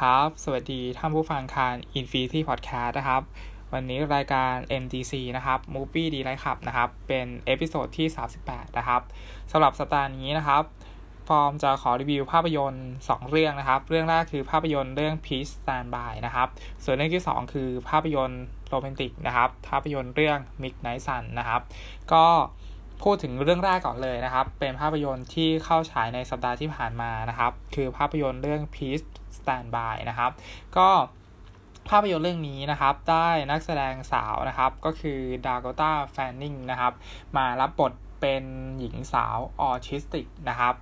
ครับ สวัสดีท่านผู้ฟังคาน Infinity Podcast นะครับ วันนี้รายการ MDC นะครับ Movie D Light ขับนะครับ เป็น episode ที่ 38 นะครับสำหรับสัปดาห์นี้นะครับ ฟอร์มจะขอรีวิวภาพยนตร์ 2 เรื่องนะครับ เรื่องแรกคือภาพยนตร์เรื่อง Please Stand By นะครับ ส่วนเรื่องที่ 2 คือภาพยนตร์โรแมนติกนะครับ ภาพยนตร์เรื่อง Midnight Sun นะครับ ก็พูดถึงเรื่องแรกก่อนเลยนะครับ เป็นภาพยนตร์ที่เข้าฉายในสัปดาห์ที่ผ่านมานะครับ คือภาพยนตร์เรื่อง Please Standby นะครับ ก็ภาพยนตร์เรื่องนี้นะครับ ได้นักแสดงสาวนะครับ ก็คือดากตาแฟนนิงนะครับ มารับบทเป็นหญิงสาวออทิสติกนะครับ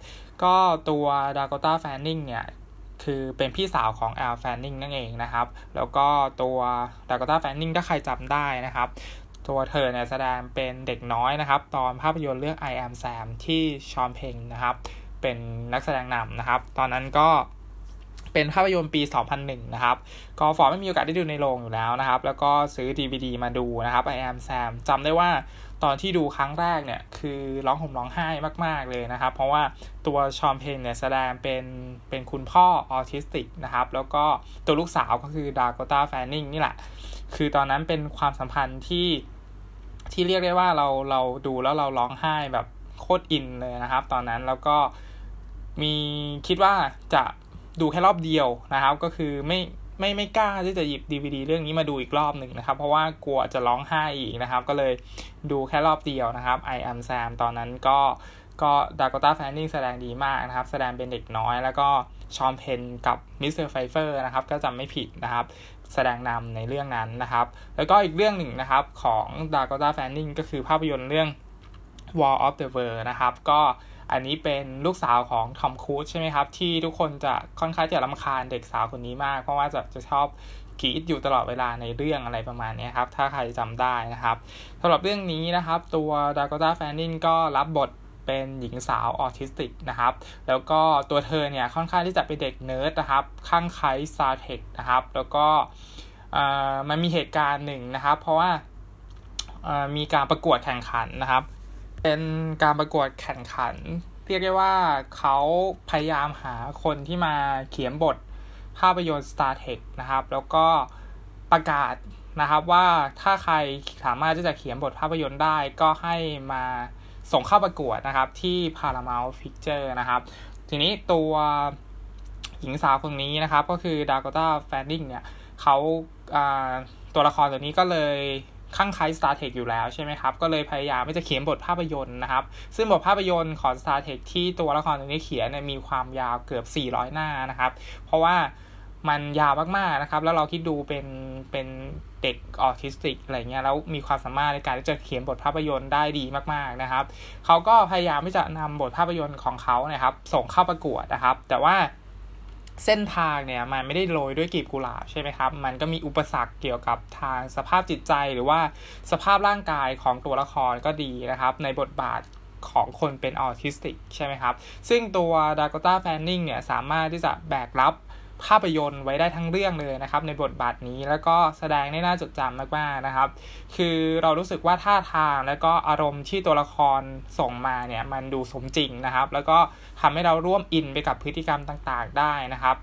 ก็ตัวดากตาแฟนนิงเนี่ยคือเป็นพี่สาวของแอลแฟนนิงนั่นเองนะครับ แล้วก็ตัวดากตาแฟนนิงถ้าใครจำได้นะครับ ตัวเธอเนี่ยแสดงเป็นเด็กน้อยนะครับ ตอนภาพยนตร์เรื่อง I Am Sam ที่ชอนเพงนะครับ เป็นนักแสดงนำนะครับ ตอนนั้นก็ เป็นภาพยนตร์ปี 2001 นะครับ ก็ฟอร์ไม่มีโอกาสได้ดูในโรงอยู่แล้วนะครับ แล้วก็ซื้อ DVD มาดูนะครับ I am Sam จำได้ว่าตอนที่ดูครั้งแรกเนี่ย คือร้องห่มร้องไห้มาก ๆ เลยนะครับ เพราะว่าตัวชอมเพนเนี่ยแสดงเป็นเป็นคุณพ่อออทิสติกนะครับ แล้วก็ตัวลูกสาวก็คือดากตาแฟนนิงนี่แหละ คือตอนนั้นเป็นความสัมพันธ์ที่ที่เรียกได้ว่าเราเราดูแล้วเราร้องไห้แบบโคตรอินเลยนะครับ ตอนนั้นแล้วก็มีคิดว่าจะ ดูแค่รอบเดียวนะครับ ก็คือไม่ไม่ไม่กล้าที่จะหยิบ DVD เรื่องนี้มาดูอีกรอบหนึ่งนะครับ เพราะว่ากลัวจะร้องไห้อีกนะครับ ก็เลยดูแค่รอบเดียวนะครับ I am Sam ตอนนั้นก็ก็ดาโกตาแฟนนิงแสดงดีมากนะครับ แสดงเป็นเด็กน้อย แล้วก็ฌอนเพนน์ กับมิเชล ไฟเฟอร์นะครับ ก็จำไม่ผิดนะครับ แสดงนำในเรื่องนั้นนะครับ แล้วก็อีกเรื่องหนึ่งนะครับของดากอตาแฟนนิงก็คือภาพยนตร์เรื่อง War of the World นะครับ ก็ อันนี้เป็นลูกสาวของทอมครูซใช่ไหมครับ ที่ทุกคนจะค่อนข้างจะรำคาญเด็กสาวคนนี้มาก เพราะว่าจะจะชอบกรีดอยู่ตลอดเวลาในเรื่องอะไรประมาณนี้ครับ ถ้าใครจำได้นะครับสำหรับเรื่องนี้นะครับ ตัวดากตาแฟนนินก็รับบทเป็นหญิงสาวออทิสติกนะครับ แล้วก็ตัวเธอเนี่ยค่อนข้างที่จะเป็นเด็กเนิร์ดนะครับ คลั่งไคล้ Star Trek นะครับ แล้วก็มันมีเหตุการณ์หนึ่งนะครับ เพราะว่ามีการประกวดแข่งขันนะครับ เป็นการประกวดแข่งขัน เรียกได้ว่าเขาพยายามหาคนที่มาเขียนบทภาพยนตร์ Star Trek นะครับ แล้วก็ประกาศนะครับว่าถ้าใครสามารถที่จะเขียนบทภาพยนตร์ได้ก็ให้มาส่งเข้าประกวดนะครับที่ Paramount Picture นะครับ ทีนี้ตัวหญิงสาวคนนี้นะครับ ก็คือ Dakota Fanning เนี่ยเขาตัวละครตัวนี้ก็เลย ข้างคล้าย Star Trek อยู่แล้วใช่ไหมครับ ก็เลยพยายามที่จะเขียนบทภาพยนตร์นะครับ ซึ่งบทภาพยนตร์ของ Star Trek ที่ตัวละครตัวนี้เขียนเนี่ยมีความยาวเกือบ 400 หน้านะครับ เพราะว่ามันยาวมากๆนะครับ แล้วเราคิดดูเป็นเป็นเด็กออทิสติกอะไรเงี้ย แล้วมีความสามารถในการที่จะเขียนบทภาพยนตร์ได้ดีมากๆนะครับ เขาก็พยายามที่จะนำบทภาพยนตร์ของเขาเนี่ยครับ ส่งเข้าประกวดนะครับ แต่ว่า เส้นทางเนี่ยมันไม่ได้โรยด้วยกลีบกุหลาบใช่ไหมครับ มันก็มีอุปสรรคเกี่ยวกับทางสภาพจิตใจหรือว่าสภาพร่างกายของตัวละครก็ดีนะครับ ในบทบาทของคนเป็นออทิสติกใช่ไหมครับ ซึ่งตัวดากตาแฟนนิงเนี่ยสามารถที่จะแบกรับ ภาพยนตร์ไว้ได้ทั้งเรื่องเลยนะครับ ในบทบาทนี้แล้วก็แสดงได้น่าจดจำมากๆนะครับ คือเรารู้สึกว่าท่าทางแล้วก็อารมณ์ที่ตัวละครส่งมาเนี่ยมันดูสมจริงนะครับ แล้วก็ทำให้เราร่วมอินไปกับพฤติกรรมต่างๆ ได้นะครับ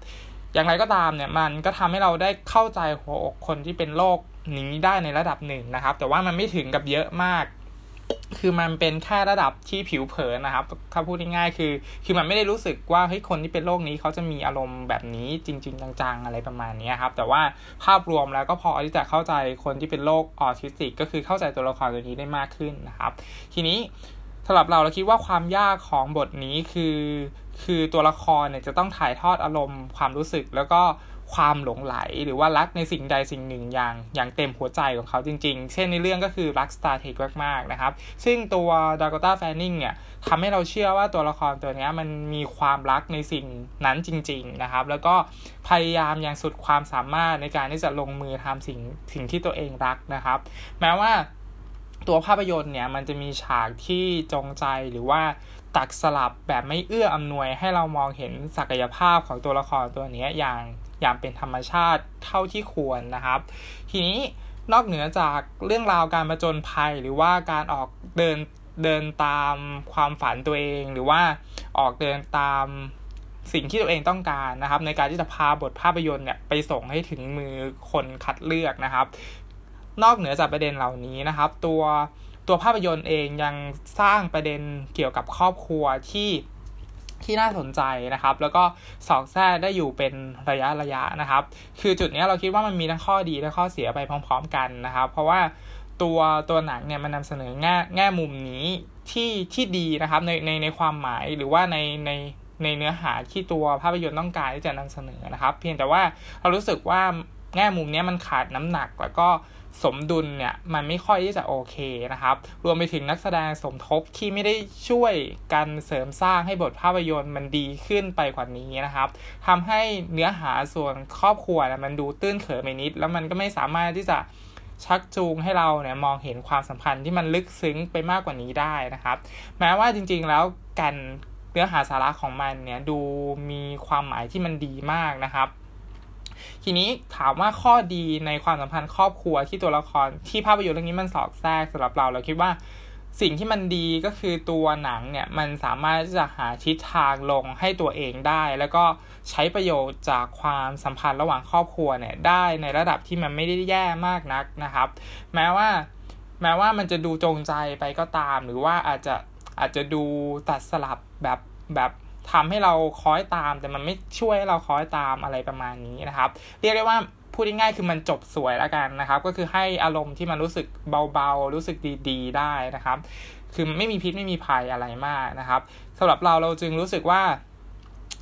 อย่างไรก็ตามเนี่ยมันก็ทำให้เราได้เข้าใจหัวอกคนที่เป็นโรคนี้ได้ในระดับหนึ่งนะครับ แต่ว่ามันไม่ถึงกับเยอะมาก คือมันเป็นแค่ระดับที่ผิวเผินนะครับ ถ้าพูดง่ายๆคือ คือมันไม่ได้รู้สึกว่าเฮ้ยคนที่เป็นโรคนี้เขาจะมีอารมณ์แบบนี้จริง ๆ จังๆอะไรประมาณนี้ครับ แต่ว่าภาพรวมแล้วก็พอที่จะเข้าใจคนที่เป็นโรคออทิสติก ก็คือเข้าใจตัวละครตัวนี้ได้มากขึ้นนะครับ ทีนี้สำหรับเราเราคิดว่าความยากของบทนี้คือ คือตัวละครเนี่ยจะต้องถ่ายทอดอารมณ์ความรู้สึกแล้วก็ ความหลงไหล หรือว่ารักในสิ่งใดสิ่งหนึ่งอย่างอย่างเต็มหัวใจของเขาจริง ๆ เช่นในเรื่องก็คือรัก Star Trek มากๆนะครับ ซึ่งตัวดากตาแฟนนิงเนี่ยทำให้เราเชื่อว่าตัวละครตัวนี้มันมีความรักในสิ่งนั้นจริง ๆ นะครับ แล้วก็พยายามอย่างสุดความสามารถในการที่จะลงมือทำสิ่งสิ่งที่ตัวเองรักนะครับ แม้ว่า ตัวภาพยนตร์เนี่ยมันจะมีฉากที่จงใจหรือว่าตักสลับแบบไม่เอื้ออำนวยให้เรามองเห็นศักยภาพของตัวละครตัวนี้อย่างอย่างเป็นธรรมชาติเท่าที่ควรนะครับ ทีนี้นอกเหนือจากเรื่องราวการมาจนภัยหรือว่าการออกเดินเดินตามความฝันตัวเอง หรือว่าออกเดินตามสิ่งที่ตัวเองต้องการนะครับ ในการที่จะพาบทภาพยนตร์เนี่ยไปส่งให้ถึงมือคนคัดเลือกนะครับ นอกเหนือจากประเด็นเหล่านี้นะครับ ตัวตัวภาพยนตร์เองยังสร้างประเด็นเกี่ยวกับครอบครัวที่ที่น่าสนใจนะครับ แล้วก็สอกแทรกได้อยู่เป็นระยะระยะนะครับ คือจุดนี้เราคิดว่ามันมีทั้งข้อดีและข้อเสียไปพร้อม ๆ กันนะครับ เพราะว่าตัวตัวหนังเนี่ยมันนำเสนอแง่แง่มุมนี้ที่ที่ดีนะครับในในในความหมายหรือว่าในในในเนื้อหาที่ตัวภาพยนตร์ต้องการที่จะนำเสนอนะครับ เพียงแต่ว่าเรารู้สึกว่าแง่มุมนี้มันขาดน้ำหนักแล้วก็ สมดุลเนี่ยมันไม่ค่อยที่จะโอเคนะครับ รวมไปถึงนักแสดงสมทบที่ไม่ได้ช่วยกันเสริมสร้างให้บทภาพยนตร์มันดีขึ้นไปกว่านี้นะครับทำให้เนื้อหาส่วนครอบครัวมันดูตื้นเขินไปนิด แล้วมันก็ไม่สามารถที่จะชักจูงให้เราเนี่ยมองเห็นความสัมพันธ์ที่มันลึกซึ้งไปมากกว่านี้ได้นะครับ แม้ว่าจริงๆแล้วกันเนื้อหาสาระของมันเนี่ยดูมีความหมายที่มันดีมากนะครับ ทีนี้ถามว่าข้อดีในความสัมพันธ์ครอบครัวที่ตัวละครที่ภาพยนตร์เรื่องนี้มันสอดแทรกสำหรับเราเราคิดว่าสิ่งที่มันดีก็คือตัวหนังเนี่ยมันสามารถจะหาทิศทางลงให้ตัวเองได้ แล้วก็ใช้ประโยชน์จากความสัมพันธ์ระหว่างครอบครัวเนี่ยได้ในระดับที่มันไม่ได้แย่มากนักนะครับ แม้ว่าแม้ว่ามันจะดูจงใจไปก็ตาม หรือว่าอาจจะอาจจะดูตัดสลับแบบแบบ ทำให้เราคอยตาม แต่มันไม่ช่วยให้เราคอยตามอะไรประมาณนี้นะครับ เรียกได้ว่าพูดง่ายๆคือมันจบสวยแล้วกันนะครับ ก็คือให้อารมณ์ที่มันรู้สึกเบาๆ รู้สึกดีๆ ได้นะครับ คือไม่มีพิษไม่มีภัยอะไรมากนะครับสำหรับเราเราจึงรู้สึกว่า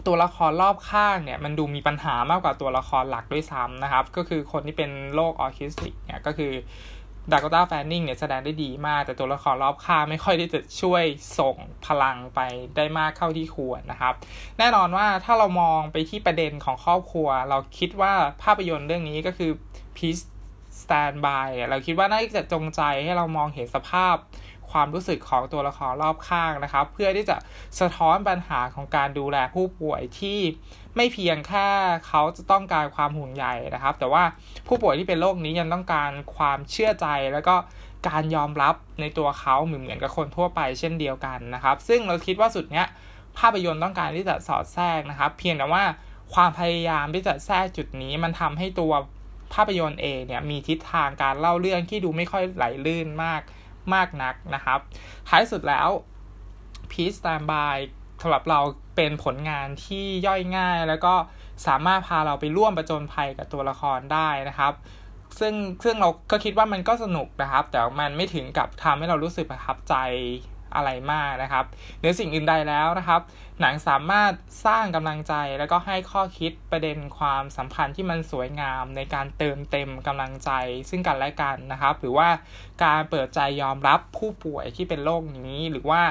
ตัวละครรอบข้างเนี่ยมันดูมีปัญหามากกว่าตัวละครหลักด้วยซ้ำนะครับ ก็คือคนที่เป็นโรคออทิสติกเนี่ยก็คือ ดากอต้าแฟนนิงเนี่ยแสดงได้ดีมาก แต่ตัวละครรอบข้างไม่ค่อยที่จะช่วยส่งพลังไปได้มากเข้าที่ควรนะครับ แน่นอนว่าถ้าเรามองไปที่ประเด็นของครอบครัว เราคิดว่าภาพยนตร์เรื่องนี้ก็คือ Peace Stand By เราคิดว่าน่าจะจงใจให้เรามองเห็นสภาพ ความรู้สึกของตัวละครรอบข้างนะครับ เพื่อที่จะสะท้อนปัญหาของการดูแลผู้ป่วยที่ไม่เพียงแค่เขาจะต้องการความห่วงใยนะครับ แต่ว่าผู้ป่วยที่เป็นโรคนี้ยังต้องการความเชื่อใจแล้วก็การยอมรับในตัวเขาเหมือนเหมือนกับคนทั่วไปเช่นเดียวกันนะครับ ซึ่งเราคิดว่าสุดเนี้ยภาพยนตร์ต้องการที่จะสอดแทรกนะครับ เพียงแต่ว่าความพยายามที่จะแทรกจุดนี้มันทำให้ตัวภาพยนตร์เองเนี่ยมีทิศทางการเล่าเรื่องที่ดูไม่ค่อยไหลลื่นมาก มากนักนะครับ ท้ายสุดแล้ว Peace Stand By สำหรับเราเป็นผลงานที่ย่อยง่าย แล้วก็สามารถพาเราไปร่วมประจนภัยกับตัวละครได้นะครับซึ่งซึ่งเราก็คิดว่ามันก็สนุกนะครับ แต่มันไม่ถึงกับทำให้เรารู้สึกประทับใจ อะไรมากนะครับเหนือสิ่งอื่นใดแล้วนะครับ หนังสามารถสร้างกำลังใจแล้วก็ให้ข้อคิดประเด็นความสัมพันธ์ที่มันสวยงาม ในการเติมเต็มกำลังใจซึ่งกันและกันนะครับ หรือว่าการเปิดใจยอมรับผู้ป่วยที่เป็นโรคนี้ หรือว่า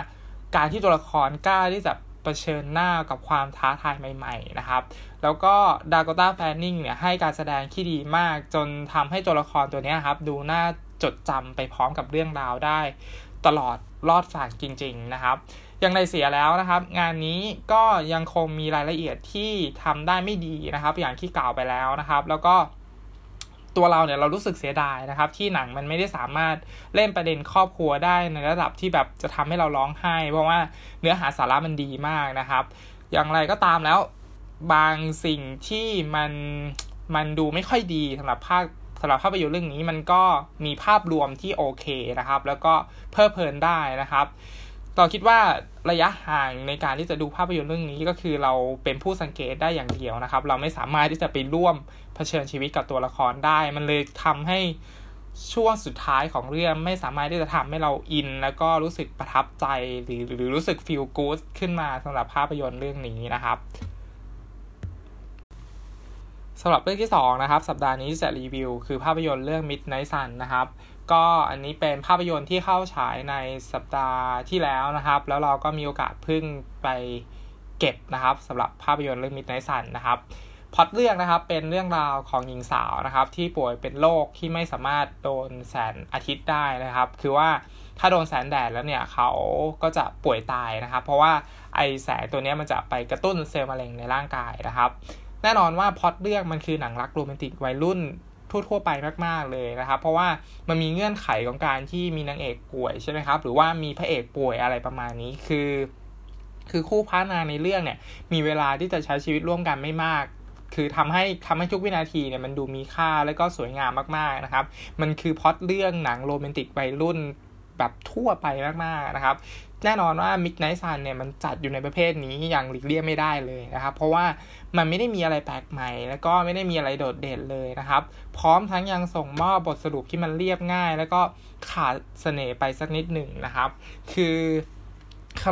การที่ตัวละครกล้าที่จะเผชิญหน้ากับความท้าทายใหม่ๆนะครับ แล้วก็ดากต้าแฟนนิงเนี่ยให้การแสดงที่ดีมากจนทำให้ตัวละครตัวนี้ครับ ดูน่าจดจำไปพร้อมกับเรื่องราวได้ ตลอดรอดฝากจริง ๆ นะครับ อย่างไรเสียแล้วนะครับ งานนี้ก็ยังคงมีรายละเอียดที่ทำได้ไม่ดีนะครับ อย่างที่กล่าวไปแล้วนะครับ แล้วก็ตัวเราเนี่ยเรารู้สึกเสียดายนะครับ ที่หนังมันไม่ได้สามารถเล่นประเด็นครอบครัวได้ในระดับที่แบบจะทำให้เราร้องไห้ เพราะว่าเนื้อหาสาระมันดีมากนะครับ อย่างไรก็ตามแล้วบางสิ่งที่มันมันดูไม่ค่อยดีสำหรับภาค สำหรับภาพยนตร์เรื่องนี้มันก็มีภาพรวมที่โอเคนะครับ แล้วก็เพลิดเพลินได้นะครับเราคิดว่าระยะห่างในการที่จะดูภาพยนตร์เรื่องนี้ก็คือเราเป็นผู้สังเกตได้อย่างเดียวนะครับ เราไม่สามารถที่จะไปร่วมเผชิญชีวิตกับตัวละครได้ มันเลยทำให้ช่วงสุดท้ายของเรื่องไม่สามารถที่จะทำให้เราอิน แล้วก็รู้สึกประทับใจหรือหรือรู้สึกฟีลกู๊ดขึ้นมาสำหรับภาพยนตร์เรื่องนี้นะครับ สำหรับเรื่องที่ 2 นะครับ สัปดาห์นี้จะรีวิว คือภาพยนตร์เรื่อง Midnight Sun นะครับ ก็อันนี้เป็นภาพยนตร์ที่เข้าฉายในสัปดาห์ที่แล้วนะครับ แล้วเราก็มีโอกาสพึ่งไปเก็บนะครับสำหรับภาพยนตร์เรื่อง Midnight Sun นะครับพอดเรื่องนะครับเป็นเรื่องราวของหญิงสาวนะครับ ที่ป่วยเป็นโรคที่ไม่สามารถโดนแสงอาทิตย์ได้นะครับ คือว่าถ้าโดนแสงแดดแล้วเนี่ยเขาก็จะป่วยตายนะครับ เพราะว่าไอแสงตัวนี้มันจะไปกระตุ้นเซลล์มะเร็งในร่างกายนะครับ แน่นอนว่าพอดเรื่องมันคือหนังรักโรแมนติกวัยรุ่นทั่วๆไปมากๆเลยนะครับ เพราะว่ามันมีเงื่อนไขของการที่มีนางเอกป่วยใช่ไหมครับ หรือว่ามีพระเอกป่วยอะไรประมาณนี้คือ คือคู่พระนางในเรื่องเนี่ย มีเวลาที่จะใช้ชีวิตร่วมกันไม่มาก คือทำให้ทำให้ทุกวินาทีเนี่ยมันดูมีค่าแล้วก็สวยงามมากๆนะครับ มันคือพอดเรื่องหนังโรแมนติกวัยรุ่น แบบทั่วไปมากๆนะครับ แน่นอนว่า Midnight Sun เนี่ยมันจัดอยู่ในประเภทนี้อย่างหลีกเลี่ยงไม่ได้เลยนะครับ เพราะว่ามันไม่ได้มีอะไรแปลกใหม่ แล้วก็ไม่ได้มีอะไรโดดเด่นเลยนะครับ พร้อมทั้งยังส่งมอบบทสรุปที่มันเรียบง่าย แล้วก็ขาดเสน่ห์ไปสักนิดหนึ่งนะครับ คือ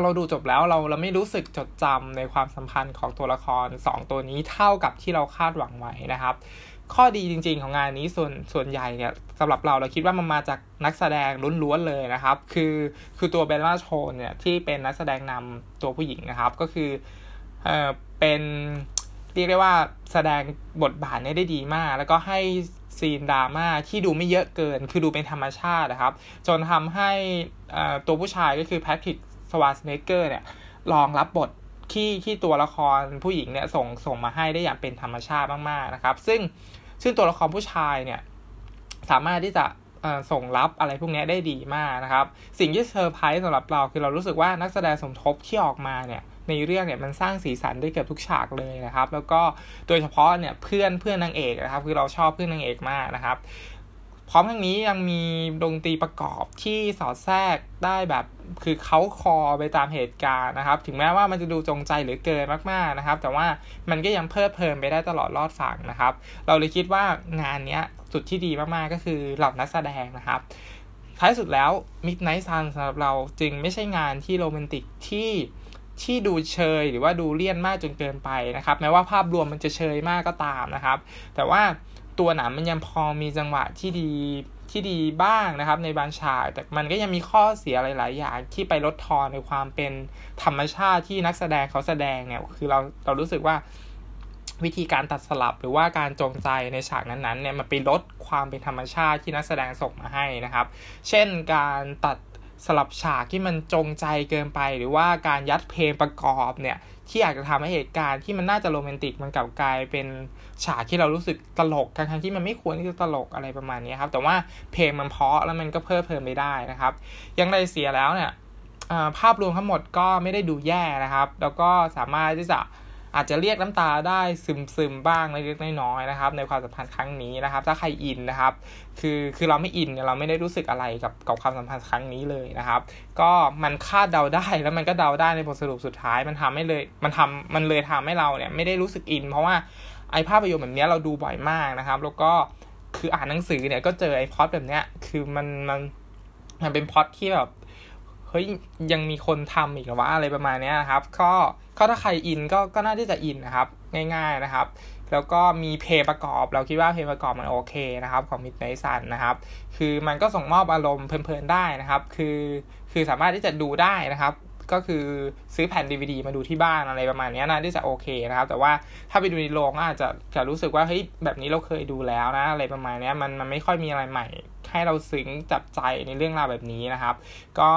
เราดูจบแล้วเราเราไม่รู้สึกจดจำในความสัมพันธ์ของตัวละคร 2 ตัวนี้เท่ากับที่เราคาดหวังไว้นะครับ ข้อดีจริง ๆ ของงานนี้ส่วนส่วนใหญ่เนี่ยสำหรับเราเราคิดว่ามันมาจากนักแสดงล้วนๆเลยนะครับ คือคือตัวเบลล่าโชนเนี่ยที่เป็นนักแสดงนำตัวผู้หญิงนะครับ ก็คือเออเป็นเรียกได้ว่าแสดงบทบาทนี้ได้ดีมาก แล้วก็ให้ซีนดราม่าที่ดูไม่เยอะเกิน คือดูเป็นธรรมชาตินะครับ จนทำให้ตัวผู้ชายก็คือแพทริกสวาสเนเกอร์เนี่ยลองรับบทที่ที่ตัวละครผู้หญิงเนี่ยส่งส่งมาให้ได้อย่างเป็นธรรมชาติมากๆนะครับ ซึ่ง ซึ่งตัวละครผู้ชายเนี่ยสามารถที่จะส่งรับอะไรพวกนี้ได้ดีมากนะครับ สิ่งที่เซอร์ไพรส์สำหรับเราคือเรารู้สึกว่านักแสดงสมทบที่ออกมาเนี่ยในเรื่องเนี่ยมันสร้างสีสันได้เกือบทุกฉากเลยนะครับ แล้วก็โดยเฉพาะเนี่ยเพื่อนเพื่อนนางเอกนะครับ คือเราชอบเพื่อนนางเอกมากนะครับ พร้อมทั้งนี้ยังมีดนตรีประกอบที่สอดแทรกได้แบบคือเขาคอไปตามเหตุการณ์นะครับ ถึงแม้ว่ามันจะดูจงใจหรือเกินมากๆนะครับ แต่ว่ามันก็ยังเพลิดเพลินไปได้ตลอดรอดฝั่งนะครับ เราเลยคิดว่างานนี้สุดที่ดีมากๆก็คือเหล่านักแสดงนะครับ ท้ายสุดแล้ว Midnight Sun สำหรับเราจึงไม่ใช่งานที่โรแมนติกที่ที่ดูเชยหรือว่าดูเลี่ยนมากจนเกินไปนะครับ แม้ว่าภาพรวมมันจะเชยมากก็ตามนะครับ แต่ว่า ตัวหนังมันยังพอมีจังหวะที่ดีที่ดีบ้างนะครับ ในบางฉากแต่มันก็ยังมีข้อเสียหลาย ๆ อย่างที่ไปลดทอนในความเป็นธรรมชาติที่นักแสดงเขาแสดงเนี่ยคือเราเรารู้สึกว่าวิธีการตัดสลับหรือว่าการจงใจในฉากนั้นๆเนี่ยมันไปลดความเป็นธรรมชาติที่นักแสดงส่งมาให้นะครับ เช่นการตัดสลับฉากที่มันจงใจเกินไป หรือว่าการยัดเพลงประกอบเนี่ย ที่อยากจะทำให้เหตุการณ์ที่มันน่าจะโรแมนติกมันกลับกลายเป็นฉากที่เรารู้สึกตลกทั้งที่มันไม่ควรที่จะตลกอะไรประมาณนี้ครับแต่ว่าเพลงมันเพาะแล้วมันก็เพิ่มเพิ่มไปได้นะครับยังไรเสียแล้วเนี่ยภาพรวมทั้งหมดก็ไม่ได้ดูแย่นะครับ แล้วก็สามารถที่จะ อาจจะเรียกน้ำตาได้ซึมซึมบ้างเล็กๆน้อยๆนะครับ ในความสัมพันธ์ครั้งนี้นะครับ ถ้าใครอินนะครับ คือคือเราไม่อินเราไม่ได้รู้สึกอะไรกับกับความสัมพันธ์ครั้งนี้เลยนะครับ ก็มันคาดเดาได้แล้วมันก็เดาได้ในบทสรุปสุดท้าย มันทำให้เลยมันทำมันเลยทำให้เราเนี่ยไม่ได้รู้สึกอิน เพราะว่าไอภาพยนตร์แบบนี้เราดูบ่อยมากนะครับ แล้วก็คืออ่านหนังสือเนี่ยก็เจอไอพอดแบบเนี้ยคือมันมันมันเป็นพอดที่แบบเฮ้ยยังมีคนทำอีกหรอวะอะไรประมาณนี้นะครับ ก็ ก็ถ้าใครอินก็ก็น่าที่จะอินนะครับ ง่ายๆนะครับ แล้วก็มีเพลงประกอบ เราคิดว่าเพลงประกอบมันโอเคนะครับ ของ Midnight Sun นะครับ คือมันก็ส่งมอบอารมณ์เพลินๆได้นะครับ คือคือสามารถที่จะดูได้นะครับก็คือซื้อแผ่น DVD มาดูที่บ้านอะไรประมาณนี้นะที่จะโอเคนะครับ แต่ว่าถ้าไปดูในโรงอาจจะจะรู้สึกว่าเฮ้ยแบบนี้เราเคยดูแล้วนะ อะไรประมาณนี้มันมันไม่ค่อยมีอะไรใหม่ ให้เราซึ้งจับใจในเรื่องราวแบบนี้นะครับ ก็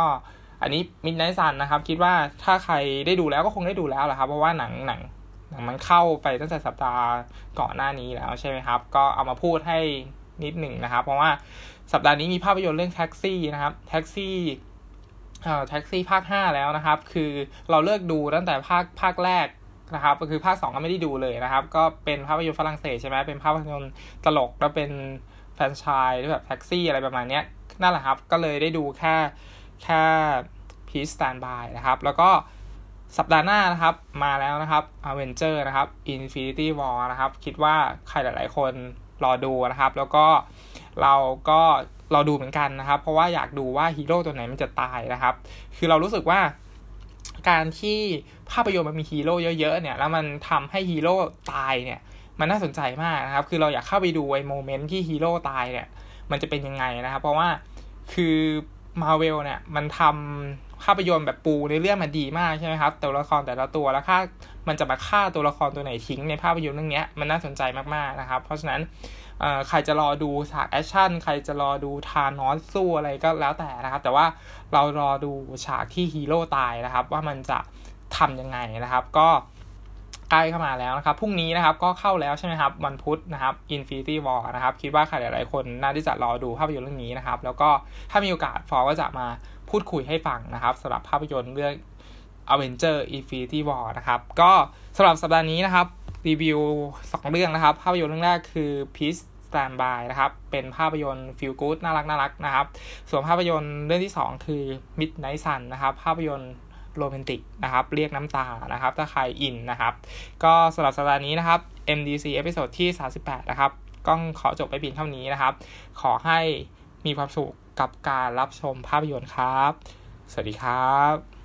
อันนี้ Midnight Sun นะครับ คิดว่าถ้าใครได้ดูแล้วก็คงได้ดูแล้วแหละครับ เพราะว่าหนังหนังหนังมันเข้าไปตั้งแต่สัปดาห์ก่อนหน้านี้แล้วใช่ไหมครับ ก็เอามาพูดให้นิดหนึ่งนะครับ เพราะว่าสัปดาห์นี้มีภาพยนตร์เรื่องแท็กซี่นะครับแท็กซี่เอ่อแท็กซี่ภาคห้าแล้วนะครับ คือเราเลิกดูตั้งแต่ภาคภาคแรกนะครับก็คือภาคสองก็ไม่ได้ดูเลยนะครับ ก็เป็นภาพยนตร์ฝรั่งเศสใช่ไหมเป็นภาพยนตร์ตลกแล้วเป็นแฟนชายแบบแท็กซี่อะไรประมาณนี้นั่นแหละครับ ก็เลยได้ดูแค่ แค่ Please Stand By นะครับ แล้วก็สัปดาห์หน้านะครับมาแล้วนะครับอเวนเจอร์นะครับ Infinity War นะครับ คิดว่าใครหลาย ๆ คนรอดูนะครับ แล้วก็เราก็รอดูเหมือนกันนะครับ เพราะว่าอยากดูว่าฮีโร่ตัวไหนมันจะตายนะครับ คือเรารู้สึกว่าการที่ภาพยนตร์มันมีฮีโร่เยอะ ๆ เนี่ย แล้วมันทำให้ฮีโร่ตายเนี่ย มันน่าสนใจมากนะครับ คือเราอยากเข้าไปดูไอ้ moment ที่ฮีโร่ตายเนี่ย มันจะเป็นยังไงนะครับ เพราะว่าคือ มาเวลเนี่ยมันทำภาพยนตร์แบบปูเนื้อเรื่องมันดีมากใช่ไหมครับตัวละครแต่ละตัวแล้วค่ามันจะมาฆ่าตัวละครตัวไหนทิ้งในภาพยนตร์เรื่องนี้มันน่าสนใจมากๆนะครับ เพราะฉะนั้นใครจะรอดูฉากแอคชั่นใครจะรอดูธานอสสู้อะไรก็แล้วแต่นะครับ แต่ว่าเรารอดูฉากที่ฮีโร่ตายนะครับ ว่ามันจะทํำยังไงนะครับ ก็ ใกล้เข้ามาแล้วนะครับ พรุ่งนี้นะครับก็เข้าแล้วใช่ไหมครับ วันพุธนะครับ Infinity War นะครับ คิดว่าใครหลายๆคนน่าที่จะรอดูภาพยนตร์เรื่องนี้นะครับ แล้วก็ถ้ามีโอกาสฟอก็จะมาพูดคุยให้ฟังนะครับสำหรับภาพยนตร์เรื่อง Avenger Infinity War นะครับ ก็สำหรับสัปดาห์นี้นะครับรีวิว 2 เรื่องนะครับ ภาพยนตร์เรื่องแรกคือ Peace Stand By นะครับ เป็นภาพยนตร์ Feel Good น่ารักน่ารักนะครับ ส่วนภาพยนตร์เรื่องที่ 2 คือ Midnight Sun นะครับ ภาพยนตร์ โรแมนติกนะครับ เรียกน้ำตานะครับ ถ้าใครอินนะครับ ก็สำหรับสัปดาห์นี้นะครับ MDC episode ที่ 38 นะครับก้องขอจบไปเพียงเท่านี้นะครับ ขอให้มีความสุขกับการรับชมภาพยนตร์ครับ สวัสดีครับ